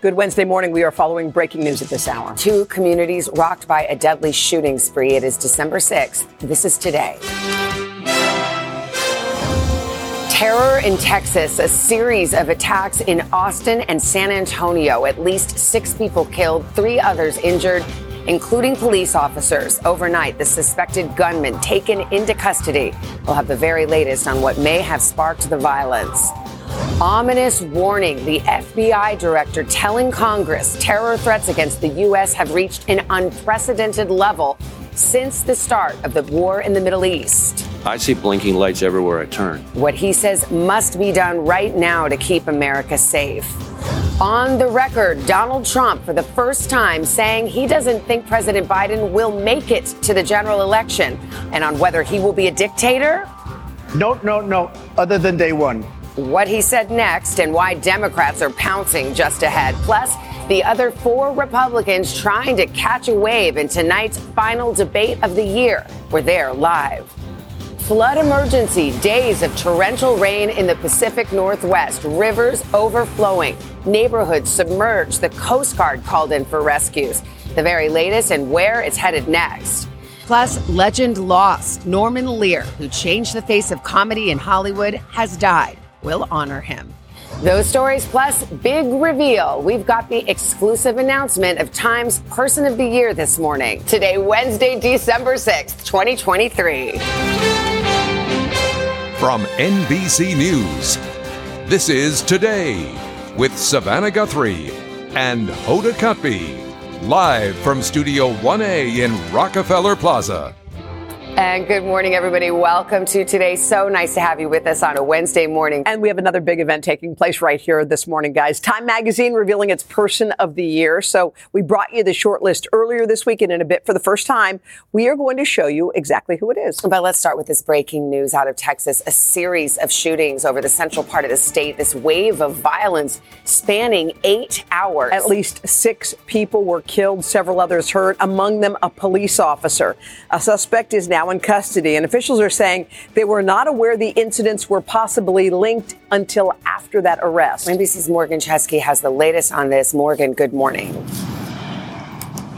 Good Wednesday morning. We are following breaking news at this hour. Two communities rocked by a deadly shooting spree. It is December 6th. This is today. Terror in Texas, a series of attacks in Austin and San Antonio. At least six people killed, three others injured, including police officers. Overnight, the suspected gunman taken into custody. We'll have the very latest on what may have sparked the violence. Ominous warning. The FBI director telling Congress terror threats against the U.S. have reached an unprecedented level since the start of the war in the Middle East. I see blinking lights everywhere I turn. What he says must be done right now to keep America safe. On the record, Donald Trump, for the first time, saying he doesn't think President Biden will make it to the general election. And on whether he will be a dictator? No, no, no, other than day one what he said next, and why Democrats are pouncing just ahead. Plus, the other four Republicans trying to catch a wave in tonight's final debate of the year. We're there live. Flood emergency, days of torrential rain in the Pacific Northwest, rivers overflowing, neighborhoods submerged. The Coast Guard called in for rescues. The very latest and where it's headed next. Plus, legend lost. Norman Lear, who changed the face of comedy in Hollywood, has died We'll honor him. Those stories plus big reveal. We've got the exclusive announcement of Time's Person of the Year this morning. Today, Wednesday, December 6th, 2023. From NBC News, this is Today with Savannah Guthrie and Hoda Kotb, live from Studio 1A in Rockefeller Plaza. And good morning, everybody. Welcome to today. So nice to have you with us on a Wednesday morning. And we have another big event taking place right here this morning, guys. Time Magazine revealing its Person of the Year. So we brought you the short list earlier this week, and in a bit, for the first time, we are going to show you exactly who it is. But let's start with this breaking news out of Texas. A series of shootings over the central part of the state. This wave of violence spanning eight hours. At least six people were killed, several others hurt, among them a police officer. A suspect is now in custody, and officials are saying they were not aware the incidents were possibly linked until after that arrest. NBC's Morgan Chesky has the latest on this. Morgan, good morning.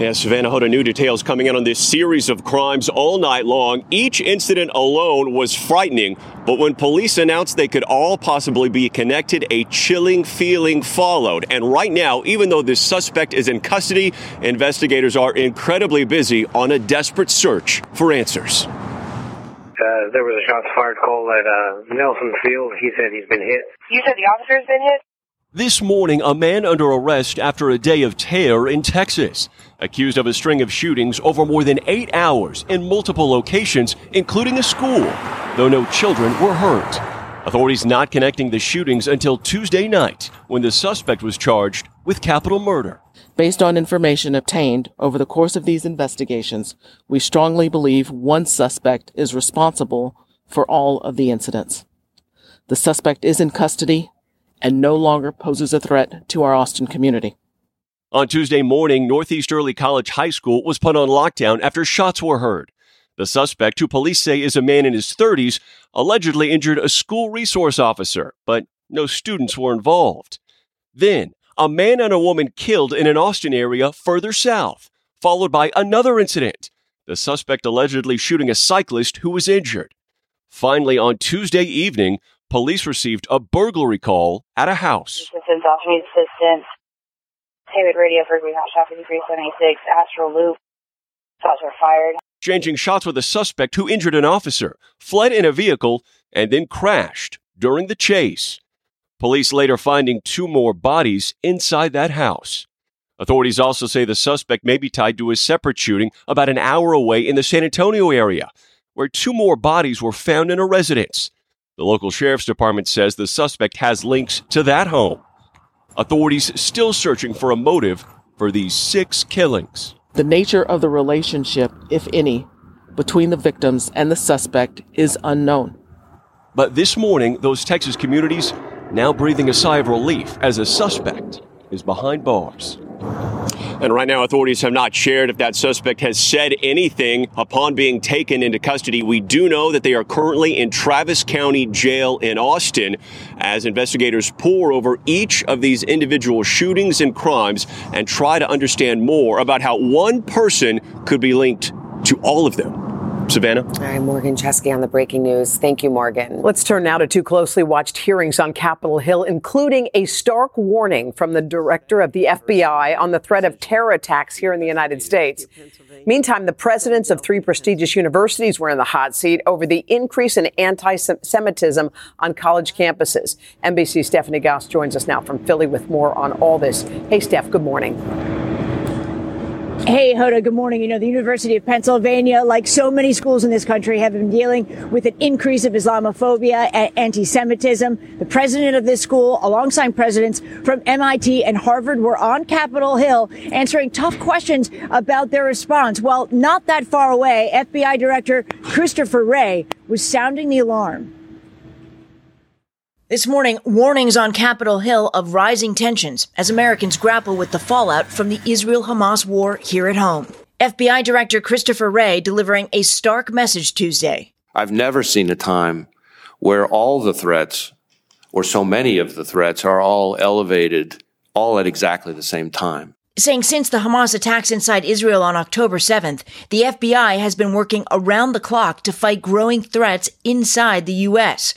Yeah, Savannah Hoda, new details coming in on this series of crimes all night long. Each incident alone was frightening, but when police announced they could all possibly be connected, a chilling feeling followed. And right now, even though this suspect is in custody, investigators are incredibly busy on a desperate search for answers. Uh, there was a shots fired call at uh, Nelson Field. He said he's been hit. You said the officer's been hit? This morning, a man under arrest after a day of terror in Texas, accused of a string of shootings over more than eight hours in multiple locations, including a school, though no children were hurt. Authorities not connecting the shootings until Tuesday night when the suspect was charged with capital murder. Based on information obtained over the course of these investigations, we strongly believe one suspect is responsible for all of the incidents. The suspect is in custody and no longer poses a threat to our Austin community. On Tuesday morning, Northeast Early College High School was put on lockdown after shots were heard. The suspect, who police say is a man in his 30s, allegedly injured a school resource officer, but no students were involved. Then, a man and a woman killed in an Austin area further south, followed by another incident. The suspect allegedly shooting a cyclist who was injured. Finally, on Tuesday evening, police received a burglary call at a house. Is Officer Assistant. Hayward Radio Green Hot Shot 5376, Astral Loop. Shots were fired. Changing shots with a suspect who injured an officer, fled in a vehicle, and then crashed during the chase. Police later finding two more bodies inside that house. Authorities also say the suspect may be tied to a separate shooting about an hour away in the San Antonio area, where two more bodies were found in a residence. The local sheriff's department says the suspect has links to that home. Authorities still searching for a motive for these six killings. The nature of the relationship, if any, between the victims and the suspect is unknown. But this morning, those Texas communities now breathing a sigh of relief as a suspect is behind bars. And right now, authorities have not shared if that suspect has said anything upon being taken into custody. We do know that they are currently in Travis County Jail in Austin as investigators pore over each of these individual shootings and crimes and try to understand more about how one person could be linked to all of them. Savannah? All right, Morgan Chesky on the breaking news. Thank you, Morgan. Let's turn now to two closely watched hearings on Capitol Hill, including a stark warning from the director of the FBI on the threat of terror attacks here in the United States. Meantime, the presidents of three prestigious universities were in the hot seat over the increase in anti Semitism on college campuses. NBC's Stephanie Gosk joins us now from Philly with more on all this. Hey, Steph, good morning. Hey, Hoda, good morning. You know, the University of Pennsylvania, like so many schools in this country, have been dealing with an increase of Islamophobia and anti Semitism. The president of this school, alongside presidents from MIT and Harvard, were on Capitol Hill answering tough questions about their response. Well, not that far away, FBI Director Christopher Wray was sounding the alarm. This morning, warnings on Capitol Hill of rising tensions as Americans grapple with the fallout from the Israel Hamas war here at home. FBI Director Christopher Wray delivering a stark message Tuesday. I've never seen a time where all the threats, or so many of the threats, are all elevated all at exactly the same time. Saying since the Hamas attacks inside Israel on October 7th, the FBI has been working around the clock to fight growing threats inside the U.S.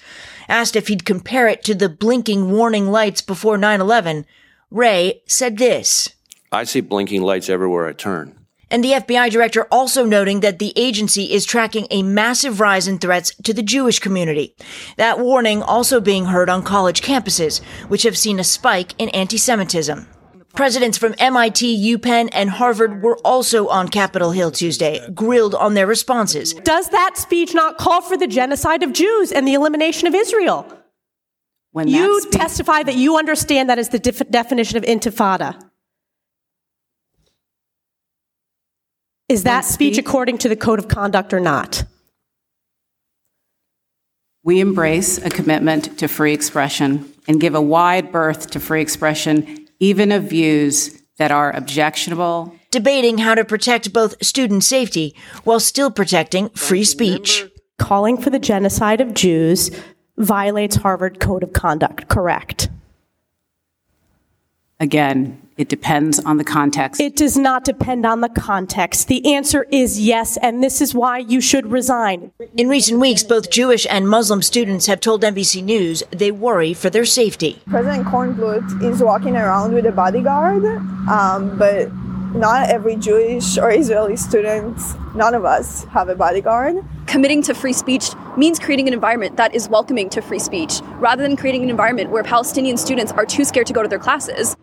Asked if he'd compare it to the blinking warning lights before 9-11, Wray said this. I see blinking lights everywhere I turn. And the FBI director also noting that the agency is tracking a massive rise in threats to the Jewish community. That warning also being heard on college campuses, which have seen a spike in anti-Semitism. Presidents from MIT, UPenn, and Harvard were also on Capitol Hill Tuesday, grilled on their responses. Does that speech not call for the genocide of Jews and the elimination of Israel? When you speech- testify that you understand that is the def- definition of intifada. Is that speech according to the code of conduct or not? We embrace a commitment to free expression and give a wide berth to free expression even of views that are objectionable. Debating how to protect both student safety while still protecting free speech. Calling for the genocide of Jews violates Harvard Code of Conduct, correct? Again, it depends on the context. It does not depend on the context. The answer is yes, and this is why you should resign. In recent weeks, both Jewish and Muslim students have told NBC News they worry for their safety. President Kornbluth is walking around with a bodyguard, um, but not every Jewish or Israeli student, none of us have a bodyguard. Committing to free speech means creating an environment that is welcoming to free speech, rather than creating an environment where Palestinian students are too scared to go to their classes.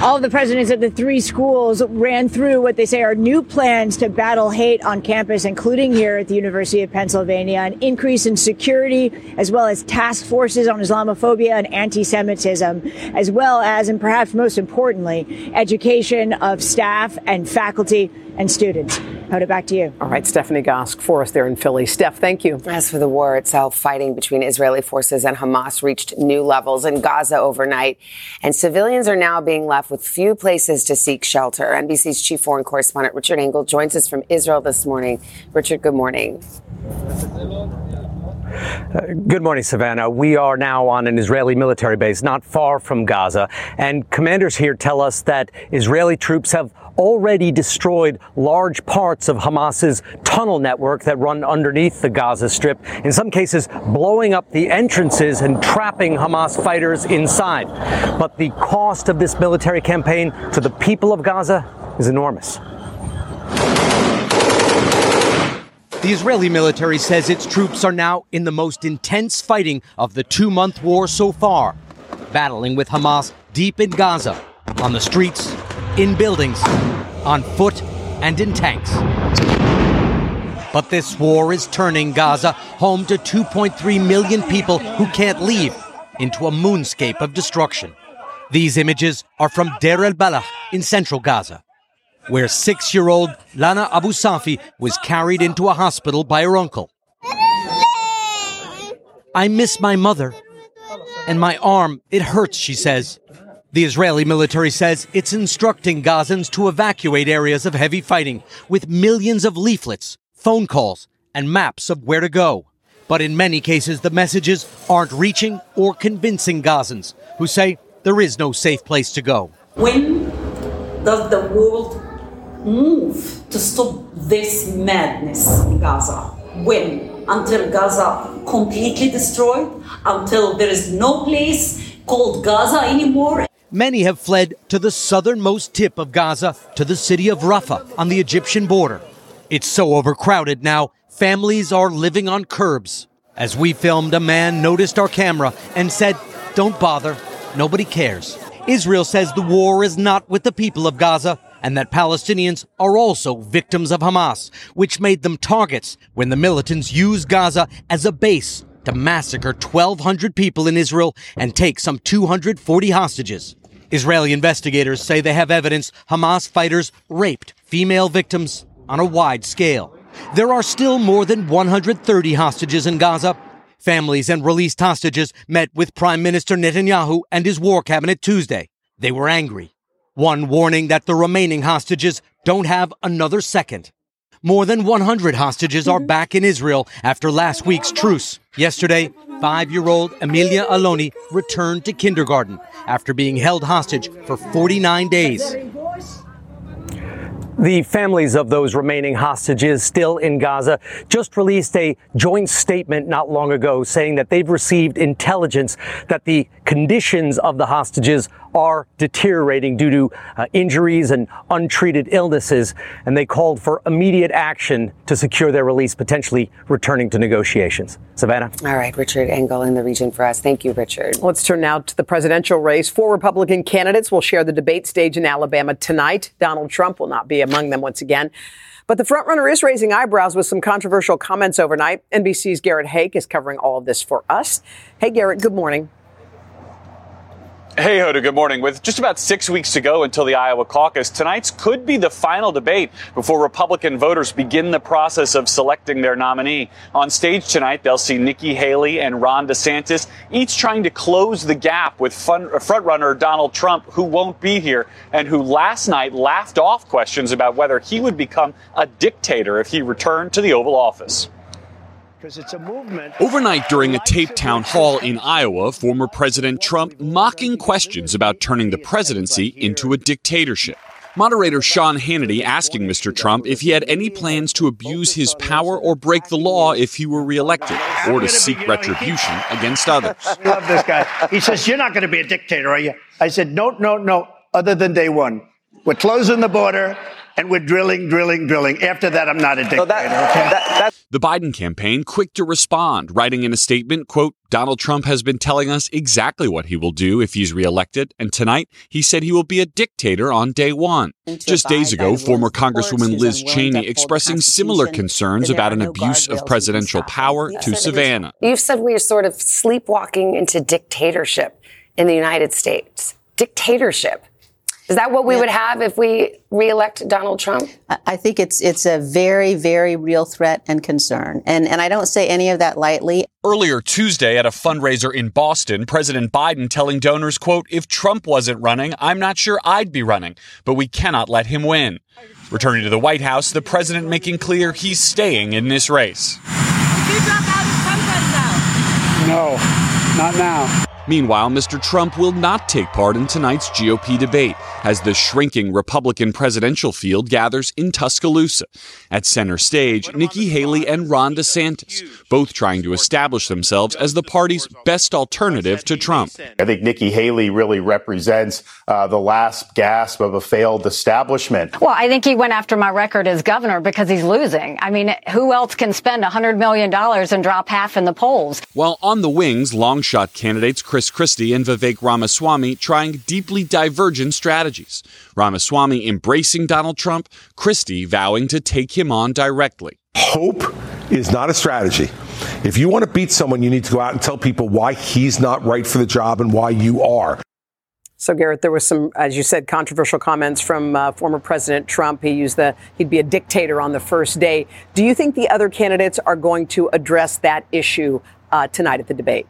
All the presidents of the three schools ran through what they say are new plans to battle hate on campus, including here at the University of Pennsylvania, an increase in security, as well as task forces on Islamophobia and anti-Semitism, as well as, and perhaps most importantly, education of staff and faculty and students. Put it back to you. All right, Stephanie Gosk for us there in Philly. Steph, thank you. As for the war itself, fighting between Israeli forces and Hamas reached new levels in Gaza overnight, and civilians are now being left with few places to seek shelter. NBC's chief foreign correspondent Richard Engel joins us from Israel this morning. Richard, good morning. Uh, good morning, Savannah. We are now on an Israeli military base not far from Gaza, and commanders here tell us that Israeli troops have already destroyed large parts of Hamas's tunnel network that run underneath the Gaza Strip, in some cases blowing up the entrances and trapping Hamas fighters inside. But the cost of this military campaign to the people of Gaza is enormous. The Israeli military says its troops are now in the most intense fighting of the two month war so far, battling with Hamas deep in Gaza, on the streets, in buildings, on foot, and in tanks. But this war is turning Gaza, home to 2.3 million people who can't leave, into a moonscape of destruction. These images are from Deir el Balah in central Gaza, where six year old Lana Abu Safi was carried into a hospital by her uncle. I miss my mother, and my arm, it hurts, she says. The Israeli military says it's instructing Gazans to evacuate areas of heavy fighting with millions of leaflets, phone calls, and maps of where to go. But in many cases, the messages aren't reaching or convincing Gazans who say there is no safe place to go. When does the world move to stop this madness in Gaza? When? Until Gaza completely destroyed? Until there is no place called Gaza anymore? Many have fled to the southernmost tip of Gaza, to the city of Rafah on the Egyptian border. It's so overcrowded now, families are living on curbs. As we filmed, a man noticed our camera and said, Don't bother, nobody cares. Israel says the war is not with the people of Gaza and that Palestinians are also victims of Hamas, which made them targets when the militants used Gaza as a base to massacre 1,200 people in Israel and take some 240 hostages. Israeli investigators say they have evidence Hamas fighters raped female victims on a wide scale. There are still more than 130 hostages in Gaza. Families and released hostages met with Prime Minister Netanyahu and his war cabinet Tuesday. They were angry. One warning that the remaining hostages don't have another second. More than 100 hostages are mm-hmm. back in Israel after last week's truce. Yesterday, five year old Emilia Aloni returned to kindergarten after being held hostage for 49 days. The families of those remaining hostages still in Gaza just released a joint statement not long ago saying that they've received intelligence that the conditions of the hostages are deteriorating due to uh, injuries and untreated illnesses, and they called for immediate action to secure their release, potentially returning to negotiations. Savannah? All right, Richard Engel in the region for us. Thank you, Richard. Let's turn now to the presidential race. Four Republican candidates will share the debate stage in Alabama tonight. Donald Trump will not be among them once again. But the frontrunner is raising eyebrows with some controversial comments overnight. NBC's Garrett Haake is covering all of this for us. Hey, Garrett, good morning. Hey, Hoda, good morning. With just about six weeks to go until the Iowa caucus, tonight's could be the final debate before Republican voters begin the process of selecting their nominee. On stage tonight, they'll see Nikki Haley and Ron DeSantis, each trying to close the gap with frontrunner Donald Trump, who won't be here and who last night laughed off questions about whether he would become a dictator if he returned to the Oval Office. It's a movement. Overnight during a taped town hall in Iowa, former President Trump mocking questions about turning the presidency into a dictatorship. Moderator Sean Hannity asking Mr. Trump if he had any plans to abuse his power or break the law if he were reelected, or to seek retribution against others. I Love this guy. He says, You're not going to be a dictator, are you? I said, No, no, no, other than day one. We're closing the border and we're drilling, drilling, drilling. After that, I'm not a dictator. that, okay? that, the Biden campaign quick to respond, writing in a statement, quote, Donald Trump has been telling us exactly what he will do if he's reelected, and tonight he said he will be a dictator on day one. Just days ago, former Congresswoman Liz Cheney expressing similar concerns about an abuse of presidential power to Savannah. You've said we are sort of sleepwalking into dictatorship in the United States. Dictatorship. Is that what we yeah. would have if we reelect Donald Trump? I think it's it's a very very real threat and concern, and and I don't say any of that lightly. Earlier Tuesday at a fundraiser in Boston, President Biden telling donors, "quote If Trump wasn't running, I'm not sure I'd be running, but we cannot let him win." Returning to the White House, the president making clear he's staying in this race. No, not now. Meanwhile, Mr. Trump will not take part in tonight's GOP debate as the shrinking Republican presidential field gathers in Tuscaloosa. At center stage, Nikki Haley and Ron DeSantis, both trying to establish themselves as the party's best alternative to Trump. I think Nikki Haley really represents uh, the last gasp of a failed establishment. Well, I think he went after my record as governor because he's losing. I mean, who else can spend $100 million and drop half in the polls? While on the wings, long shot candidates Chris Chris Christie and Vivek Ramaswamy trying deeply divergent strategies. Ramaswamy embracing Donald Trump, Christie vowing to take him on directly. Hope is not a strategy. If you want to beat someone, you need to go out and tell people why he's not right for the job and why you are. So, Garrett, there was some, as you said, controversial comments from uh, former President Trump. He used the he'd be a dictator on the first day. Do you think the other candidates are going to address that issue uh, tonight at the debate?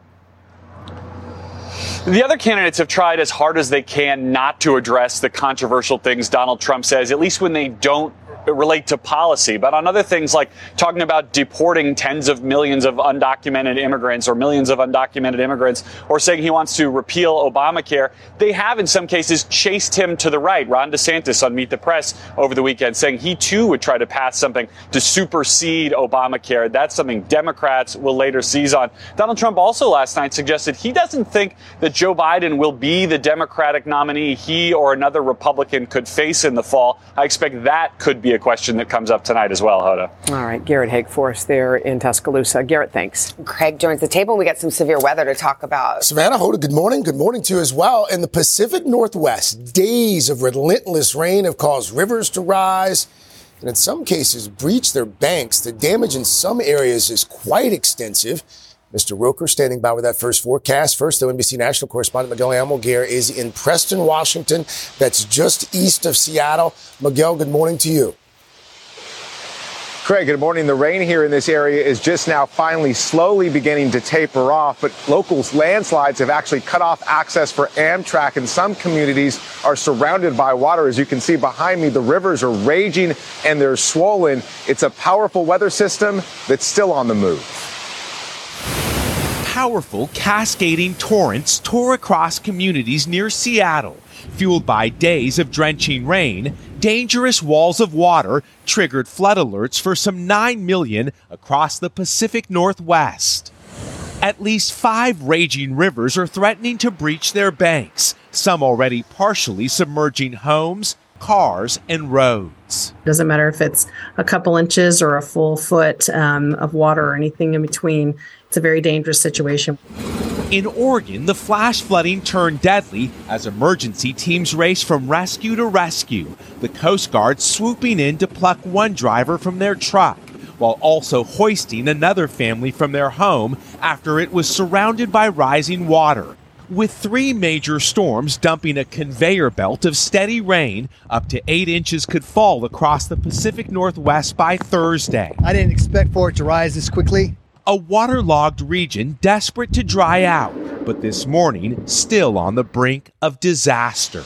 The other candidates have tried as hard as they can not to address the controversial things Donald Trump says, at least when they don't relate to policy, but on other things like talking about deporting tens of millions of undocumented immigrants or millions of undocumented immigrants, or saying he wants to repeal Obamacare, they have in some cases chased him to the right. Ron DeSantis on Meet the Press over the weekend saying he too would try to pass something to supersede Obamacare. That's something Democrats will later seize on. Donald Trump also last night suggested he doesn't think that Joe Biden will be the Democratic nominee he or another Republican could face in the fall. I expect that could be a question that comes up tonight as well, Hoda. All right, Garrett Haake for us there in Tuscaloosa. Garrett, thanks. Craig joins the table. We got some severe weather to talk about. Savannah, Hoda, good morning. Good morning to you as well. In the Pacific Northwest, days of relentless rain have caused rivers to rise and in some cases breach their banks. The damage in some areas is quite extensive. Mr. Roker standing by with that first forecast. First, though, NBC national correspondent Miguel Almaguer is in Preston, Washington. That's just east of Seattle. Miguel, good morning to you. Craig, good morning. The rain here in this area is just now finally slowly beginning to taper off, but local landslides have actually cut off access for Amtrak, and some communities are surrounded by water. As you can see behind me, the rivers are raging and they're swollen. It's a powerful weather system that's still on the move powerful cascading torrents tore across communities near Seattle, fueled by days of drenching rain. Dangerous walls of water triggered flood alerts for some 9 million across the Pacific Northwest. At least five raging rivers are threatening to breach their banks, some already partially submerging homes, cars, and roads. Doesn't matter if it's a couple inches or a full foot um, of water or anything in between. It's a very dangerous situation. In Oregon, the flash flooding turned deadly as emergency teams raced from rescue to rescue, the Coast Guard swooping in to pluck one driver from their truck, while also hoisting another family from their home after it was surrounded by rising water. With three major storms dumping a conveyor belt of steady rain, up to eight inches could fall across the Pacific Northwest by Thursday. I didn't expect for it to rise this quickly a waterlogged region desperate to dry out, but this morning still on the brink of disaster.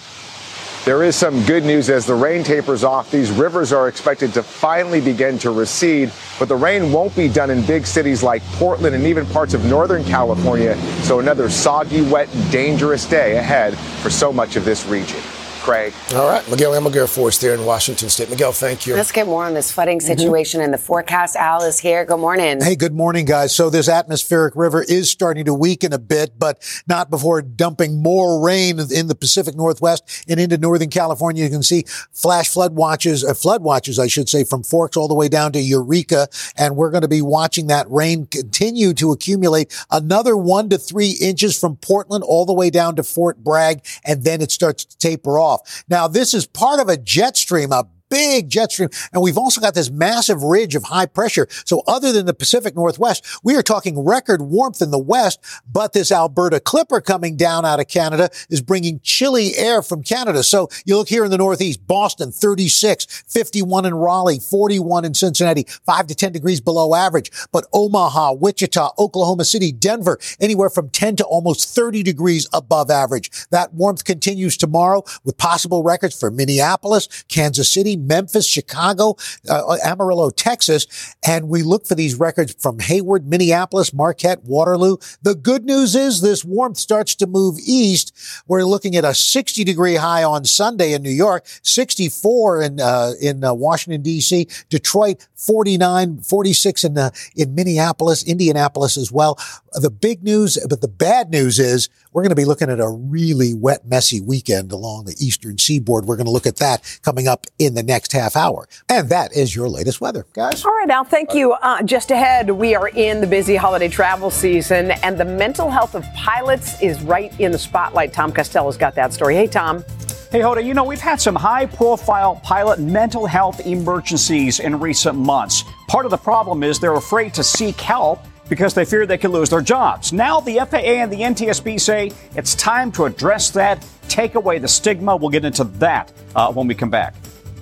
There is some good news as the rain tapers off. These rivers are expected to finally begin to recede, but the rain won't be done in big cities like Portland and even parts of Northern California. So another soggy, wet, dangerous day ahead for so much of this region. Craig. All right. Miguel Almaguer for us there in Washington State. Miguel, thank you. Let's get more on this flooding mm-hmm. situation mm-hmm. and the forecast. Al is here. Good morning. Hey, good morning, guys. So this atmospheric river is starting to weaken a bit, but not before dumping more rain in the Pacific Northwest and into Northern California. You can see flash flood watches, uh, flood watches, I should say, from Forks all the way down to Eureka. And we're going to be watching that rain continue to accumulate another one to three inches from Portland all the way down to Fort Bragg. And then it starts to taper off off. Now, this is part of a jet stream, a big jet stream. And we've also got this massive ridge of high pressure. So other than the Pacific Northwest, we are talking record warmth in the west, but this Alberta Clipper coming down out of Canada is bringing chilly air from Canada. So you look here in the Northeast, Boston, 36, 51 in Raleigh, 41 in Cincinnati, 5 to 10 degrees below average. But Omaha, Wichita, Oklahoma City, Denver, anywhere from 10 to almost 30 degrees above average. That warmth continues tomorrow with possible records for Minneapolis, Kansas City, Memphis, Chicago, uh, Amarillo, Texas. And we look for these records from Hayward, Minneapolis, Marquette, Waterloo. The good news is this warmth starts to move east. We're looking at a 60 degree high on Sunday in New York, 64 in, uh, in uh, Washington, D.C., Detroit, 49, 46 in, uh, in Minneapolis, Indianapolis as well. The big news, but the bad news is we're going to be looking at a really wet, messy weekend along the eastern seaboard. We're going to look at that coming up in the next half hour. And that is your latest weather, guys. All right, Al, thank you. Uh, just ahead, we are in the busy holiday travel season, and the mental health of pilots is right in the spotlight. Tom Costello's got that story. Hey, Tom. Hey, Hoda, you know, we've had some high profile pilot mental health emergencies in recent months. Part of the problem is they're afraid to seek help because they fear they could lose their jobs. Now the FAA and the NTSB say it's time to address that, take away the stigma. We'll get into that uh, when we come back.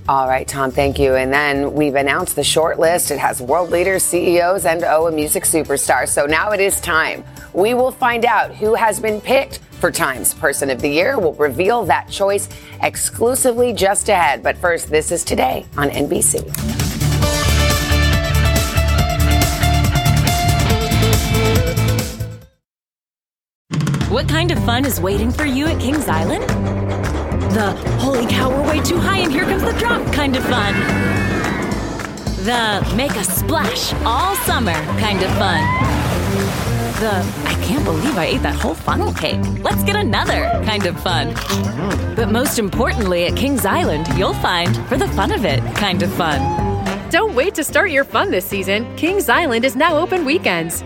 All right, Tom, thank you. And then we've announced the short list. It has world leaders, CEOs, and oh, a music superstar. So now it is time. We will find out who has been picked for Times Person of the Year. We'll reveal that choice exclusively just ahead. But first, this is today on NBC. What kind of fun is waiting for you at Kings Island? The holy cow, we're way too high and here comes the drop kind of fun. The make a splash all summer kind of fun. The I can't believe I ate that whole funnel cake. Let's get another kind of fun. But most importantly, at Kings Island, you'll find for the fun of it kind of fun. Don't wait to start your fun this season. Kings Island is now open weekends.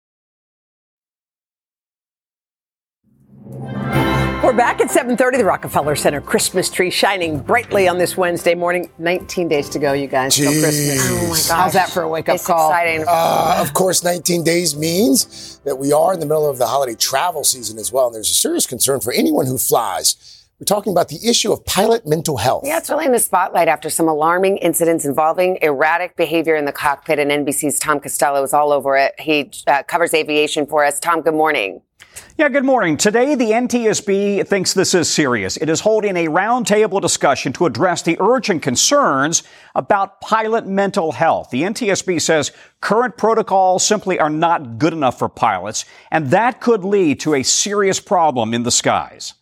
We're back at 7:30. The Rockefeller Center Christmas tree shining brightly on this Wednesday morning. 19 days to go, you guys, till Christmas. Oh, my gosh. How's that for a wake-up It's call? exciting. Uh, of course, 19 days means that we are in the middle of the holiday travel season as well. And there's a serious concern for anyone who flies. We're talking about the issue of pilot mental health. Yeah, it's really in the spotlight after some alarming incidents involving erratic behavior in the cockpit. And NBC's Tom Costello is all over it. He uh, covers aviation for us. Tom, good morning. Yeah, good morning. Today, the NTSB thinks this is serious. It is holding a roundtable discussion to address the urgent concerns about pilot mental health. The NTSB says current protocols simply are not good enough for pilots, and that could lead to a serious problem in the skies.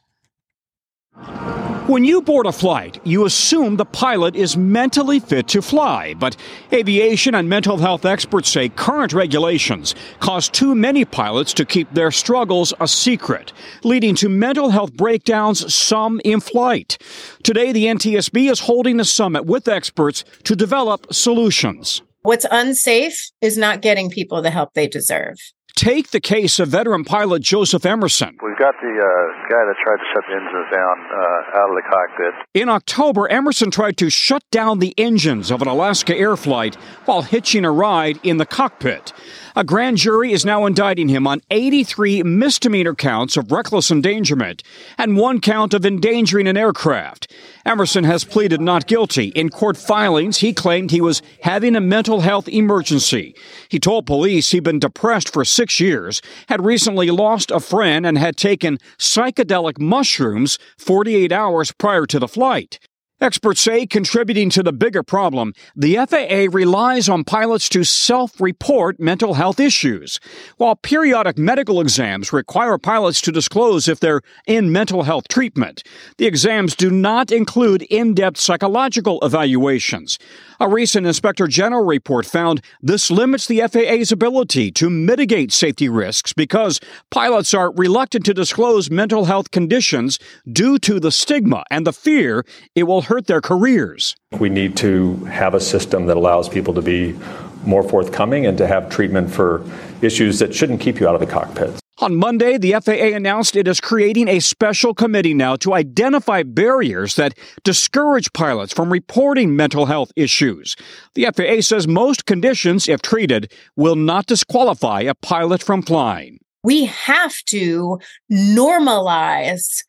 When you board a flight, you assume the pilot is mentally fit to fly, but aviation and mental health experts say current regulations cause too many pilots to keep their struggles a secret, leading to mental health breakdowns, some in flight. Today, the NTSB is holding a summit with experts to develop solutions. What's unsafe is not getting people the help they deserve. Take the case of veteran pilot Joseph Emerson. We've got the uh, guy that tried to shut the engines down uh, out of the cockpit. In October, Emerson tried to shut down the engines of an Alaska Air flight while hitching a ride in the cockpit. A grand jury is now indicting him on 83 misdemeanor counts of reckless endangerment and one count of endangering an aircraft. Emerson has pleaded not guilty. In court filings, he claimed he was having a mental health emergency. He told police he'd been depressed for six years, had recently lost a friend, and had taken psychedelic mushrooms 48 hours prior to the flight. Experts say contributing to the bigger problem, the FAA relies on pilots to self report mental health issues. While periodic medical exams require pilots to disclose if they're in mental health treatment, the exams do not include in depth psychological evaluations. A recent Inspector General report found this limits the FAA's ability to mitigate safety risks because pilots are reluctant to disclose mental health conditions due to the stigma and the fear it will hurt their careers. We need to have a system that allows people to be more forthcoming and to have treatment for issues that shouldn't keep you out of the cockpit. On Monday, the FAA announced it is creating a special committee now to identify barriers that discourage pilots from reporting mental health issues. The FAA says most conditions, if treated, will not disqualify a pilot from flying. We have to normalize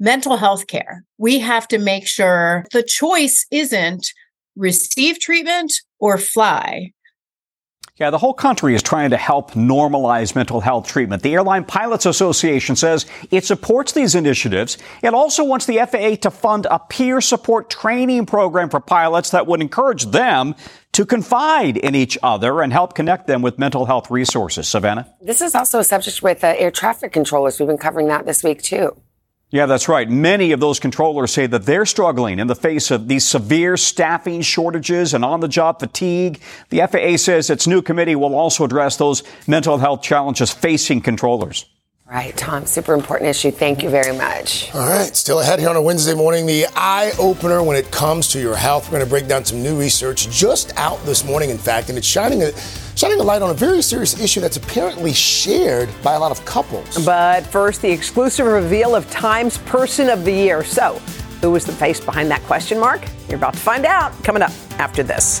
mental health care. We have to make sure the choice isn't receive treatment or fly. Yeah, the whole country is trying to help normalize mental health treatment. The Airline Pilots Association says it supports these initiatives. It also wants the FAA to fund a peer support training program for pilots that would encourage them to confide in each other and help connect them with mental health resources. Savannah? This is also a subject with uh, air traffic controllers. We've been covering that this week, too. Yeah, that's right. Many of those controllers say that they're struggling in the face of these severe staffing shortages and on the job fatigue. The FAA says its new committee will also address those mental health challenges facing controllers. Right, Tom, super important issue. Thank you very much. All right, still ahead here on a Wednesday morning, the eye opener when it comes to your health. We're going to break down some new research just out this morning, in fact, and it's shining a shining a light on a very serious issue that's apparently shared by a lot of couples. But first, the exclusive reveal of Time's Person of the Year. So, who was the face behind that question mark? You're about to find out coming up after this.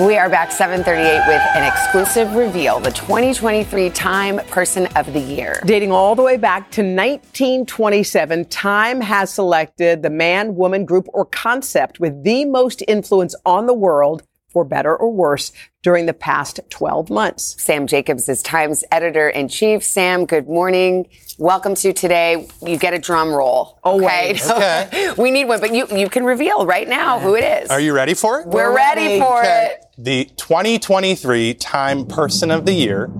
We are back 738 with an exclusive reveal, the 2023 Time Person of the Year. Dating all the way back to 1927, Time has selected the man, woman, group, or concept with the most influence on the world, for better or worse, during the past 12 months. Sam Jacobs is Time's editor in chief. Sam, good morning. Welcome to today. You get a drum roll. Okay. Okay. we need one, but you, you can reveal right now who it is. Are you ready for it? We're ready for Okay. it. The 2023 Time Person of the Year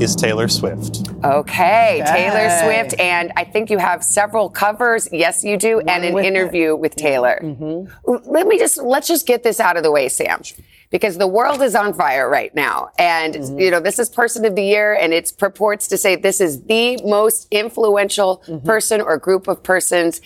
is Taylor Swift. Okay, Taylor Swift, and I think you have several covers. Yes, you do, and an with interview with Taylor. Mm-hmm. Let me just let's just get this out of the way, Sam, because the world is on fire right now, and Mm-hmm. you know this is Person of the Year, and it purports to say this is the most influential Mm-hmm. person or group of persons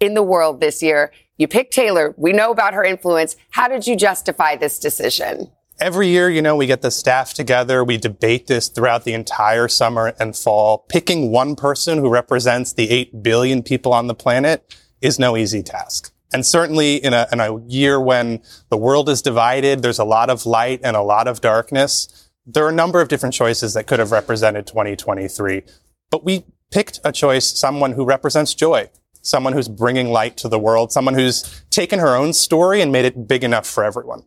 in the world this year. You picked Taylor. We know about her influence. How did you justify this decision? Every year, you know, we get the staff together. We debate this throughout the entire summer and fall. Picking one person who represents the 8 billion people on the planet is no easy task. And certainly in a, in a year when the world is divided, there's a lot of light and a lot of darkness. There are a number of different choices that could have represented 2023, but we picked a choice, someone who represents joy, someone who's bringing light to the world, someone who's taken her own story and made it big enough for everyone.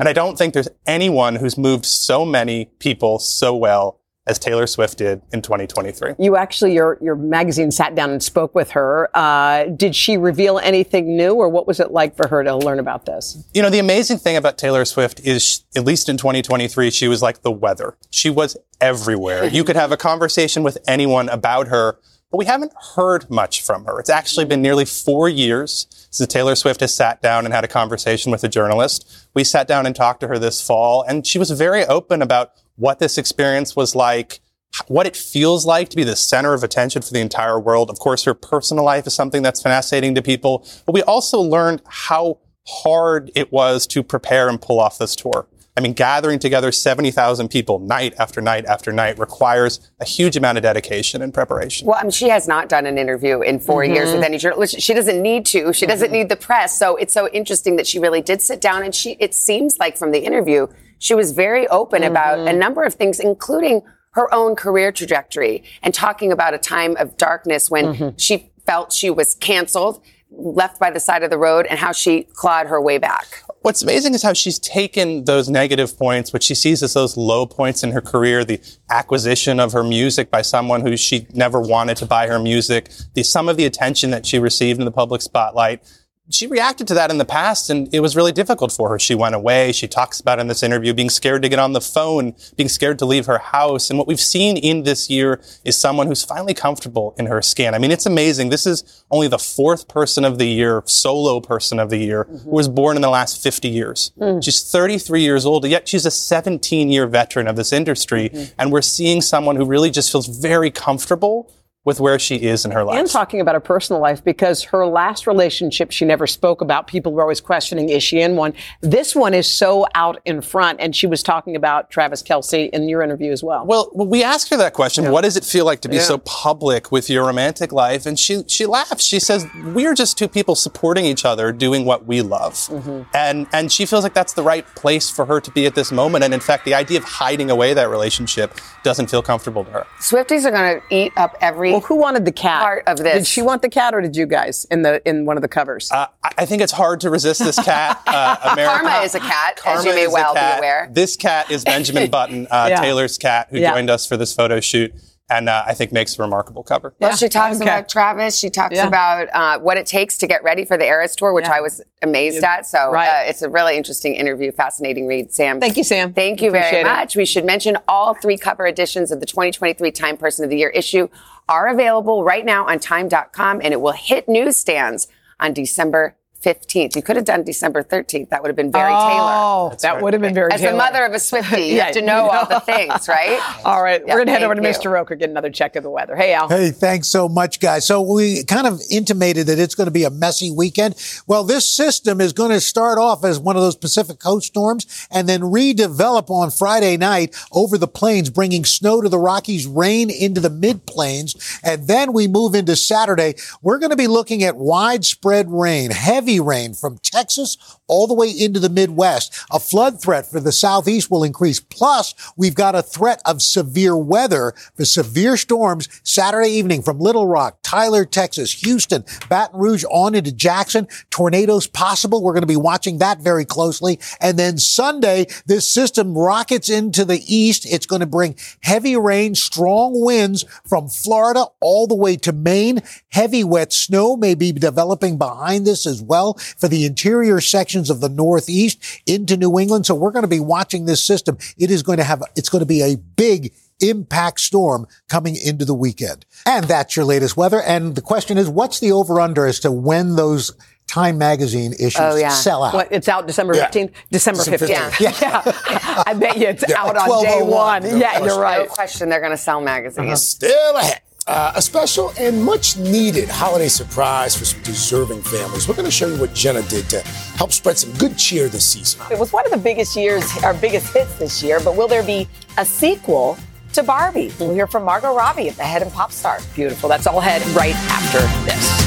And I don't think there's anyone who's moved so many people so well as Taylor Swift did in 2023. You actually, your your magazine sat down and spoke with her. Uh, did she reveal anything new, or what was it like for her to learn about this? You know, the amazing thing about Taylor Swift is, at least in 2023, she was like the weather. She was everywhere. you could have a conversation with anyone about her, but we haven't heard much from her. It's actually been nearly four years since Taylor Swift has sat down and had a conversation with a journalist. We sat down and talked to her this fall, and she was very open about what this experience was like, what it feels like to be the center of attention for the entire world. Of course, her personal life is something that's fascinating to people, but we also learned how hard it was to prepare and pull off this tour. I mean, gathering together 70,000 people night after night after night requires a huge amount of dedication and preparation. Well, I mean, she has not done an interview in 4 mm-hmm. years Mhm. with any journalist. She doesn't need to. She doesn't mm-hmm. need the press. So it's so interesting that she really did sit down and she, it seems like from the interview, she was very open about a mm-hmm. number of things, including her own career trajectory and talking about a time of darkness when she felt she was canceled. left by the side of the road and how she clawed her way back. What's amazing is how she's taken those negative points, which she sees as those low points in her career, the acquisition of her music by someone who she never wanted to buy her music, the some of the attention that she received in the public spotlight, she reacted to that in the past and it was really difficult for her. She went away. She talks about in this interview being scared to get on the phone, being scared to leave her house. And what we've seen in this year is someone who's finally comfortable in her skin. I mean, it's amazing. This is only the fourth person of the year, solo person of the year, mm-hmm. who was born in the last 50 years. Mm. She's 33 years old, yet she's a 17 year veteran of this industry. Mm-hmm. And we're seeing someone who really just feels very comfortable with where she is in her life. And talking about her personal life because her last relationship she never spoke about. People were always questioning, is she in one? This one is so out in front. And she was talking about Travis Kelce in your interview as well. Well, we asked her that question. Yeah. What does it feel like to be yeah. so public with your romantic life? And she, she laughs. She says, we're just two people supporting each other, doing what we love. Mm-hmm. And, and she feels like that's the right place for her to be at this moment. And in fact, the idea of hiding away that relationship doesn't feel comfortable to her. Swifties are going to eat up every well, who wanted the cat? Part of this. Did she want the cat, or did you guys in the in one of the covers? Uh, I think it's hard to resist this cat. Uh, America, Karma is a cat, Karma as you may well be aware. This cat is Benjamin Button, uh, yeah. Taylor's cat, who yeah. joined us for this photo shoot and uh, I think makes a remarkable cover. Well, yeah. she talks okay. about Travis. She talks yeah. about uh, what it takes to get ready for the Eras tour, which yeah. I was amazed at. So right. uh, it's a really interesting interview, fascinating read. Sam, thank you, Sam. Thank you very much. It. We should mention all three cover editions of the 2023 Time Person of the Year issue are available right now on Time.com, and it will hit newsstands on December 15th. You could have done December 13th. That would have been very oh, Taylor. Oh, that right. would have been very As Taylor. the mother of a Swiftie, you yeah, have to know, you know, all the things, right? all right. Yeah, we're going to head over to you. Mr. Roker, get another check of the weather. Hey, Al. Hey, thanks so much, guys. So we kind of intimated that it's going to be a messy weekend. Well, this system is going to start off as one of those Pacific coast storms and then redevelop on Friday night over the plains, bringing snow to the Rockies, rain into the mid plains. And then we move into Saturday. We're going to be looking at widespread rain, heavy rain from Texas all the way into the Midwest. A flood threat for the Southeast will increase. Plus, we've got a threat of severe weather for severe storms Saturday evening from Little Rock, Tyler, Texas, Houston, Baton Rouge on into Jackson. Tornadoes possible. We're going to be watching that very closely. And then Sunday, this system rockets into the east. It's going to bring heavy rain, strong winds from Florida all the way to Maine. Heavy wet snow may be developing behind this as well for the interior sections of the Northeast into New England. So we're going to be watching this system. It is going to have, it's going to be a big impact storm coming into the weekend. And that's your latest weather. And the question is, what's the over under as to when those Time Magazine issues oh, yeah. sell out. What, it's out December 15th? Yeah. December 15th. Yeah. yeah. I bet you it's yeah, out on day one. No yeah, you're right. No question they're going to sell magazines. Uh-huh. Still ahead. Uh, a special and much needed holiday surprise for some deserving families. We're going to show you what Jenna did to help spread some good cheer this season. It was one of the biggest years, our biggest hits this year, but will there be a sequel to Barbie? We'll hear from Margot Robbie at the Head and Pop Star. Beautiful. That's all ahead right after this.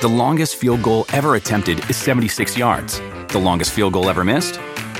The longest field goal ever attempted is 76 yards. The longest field goal ever missed?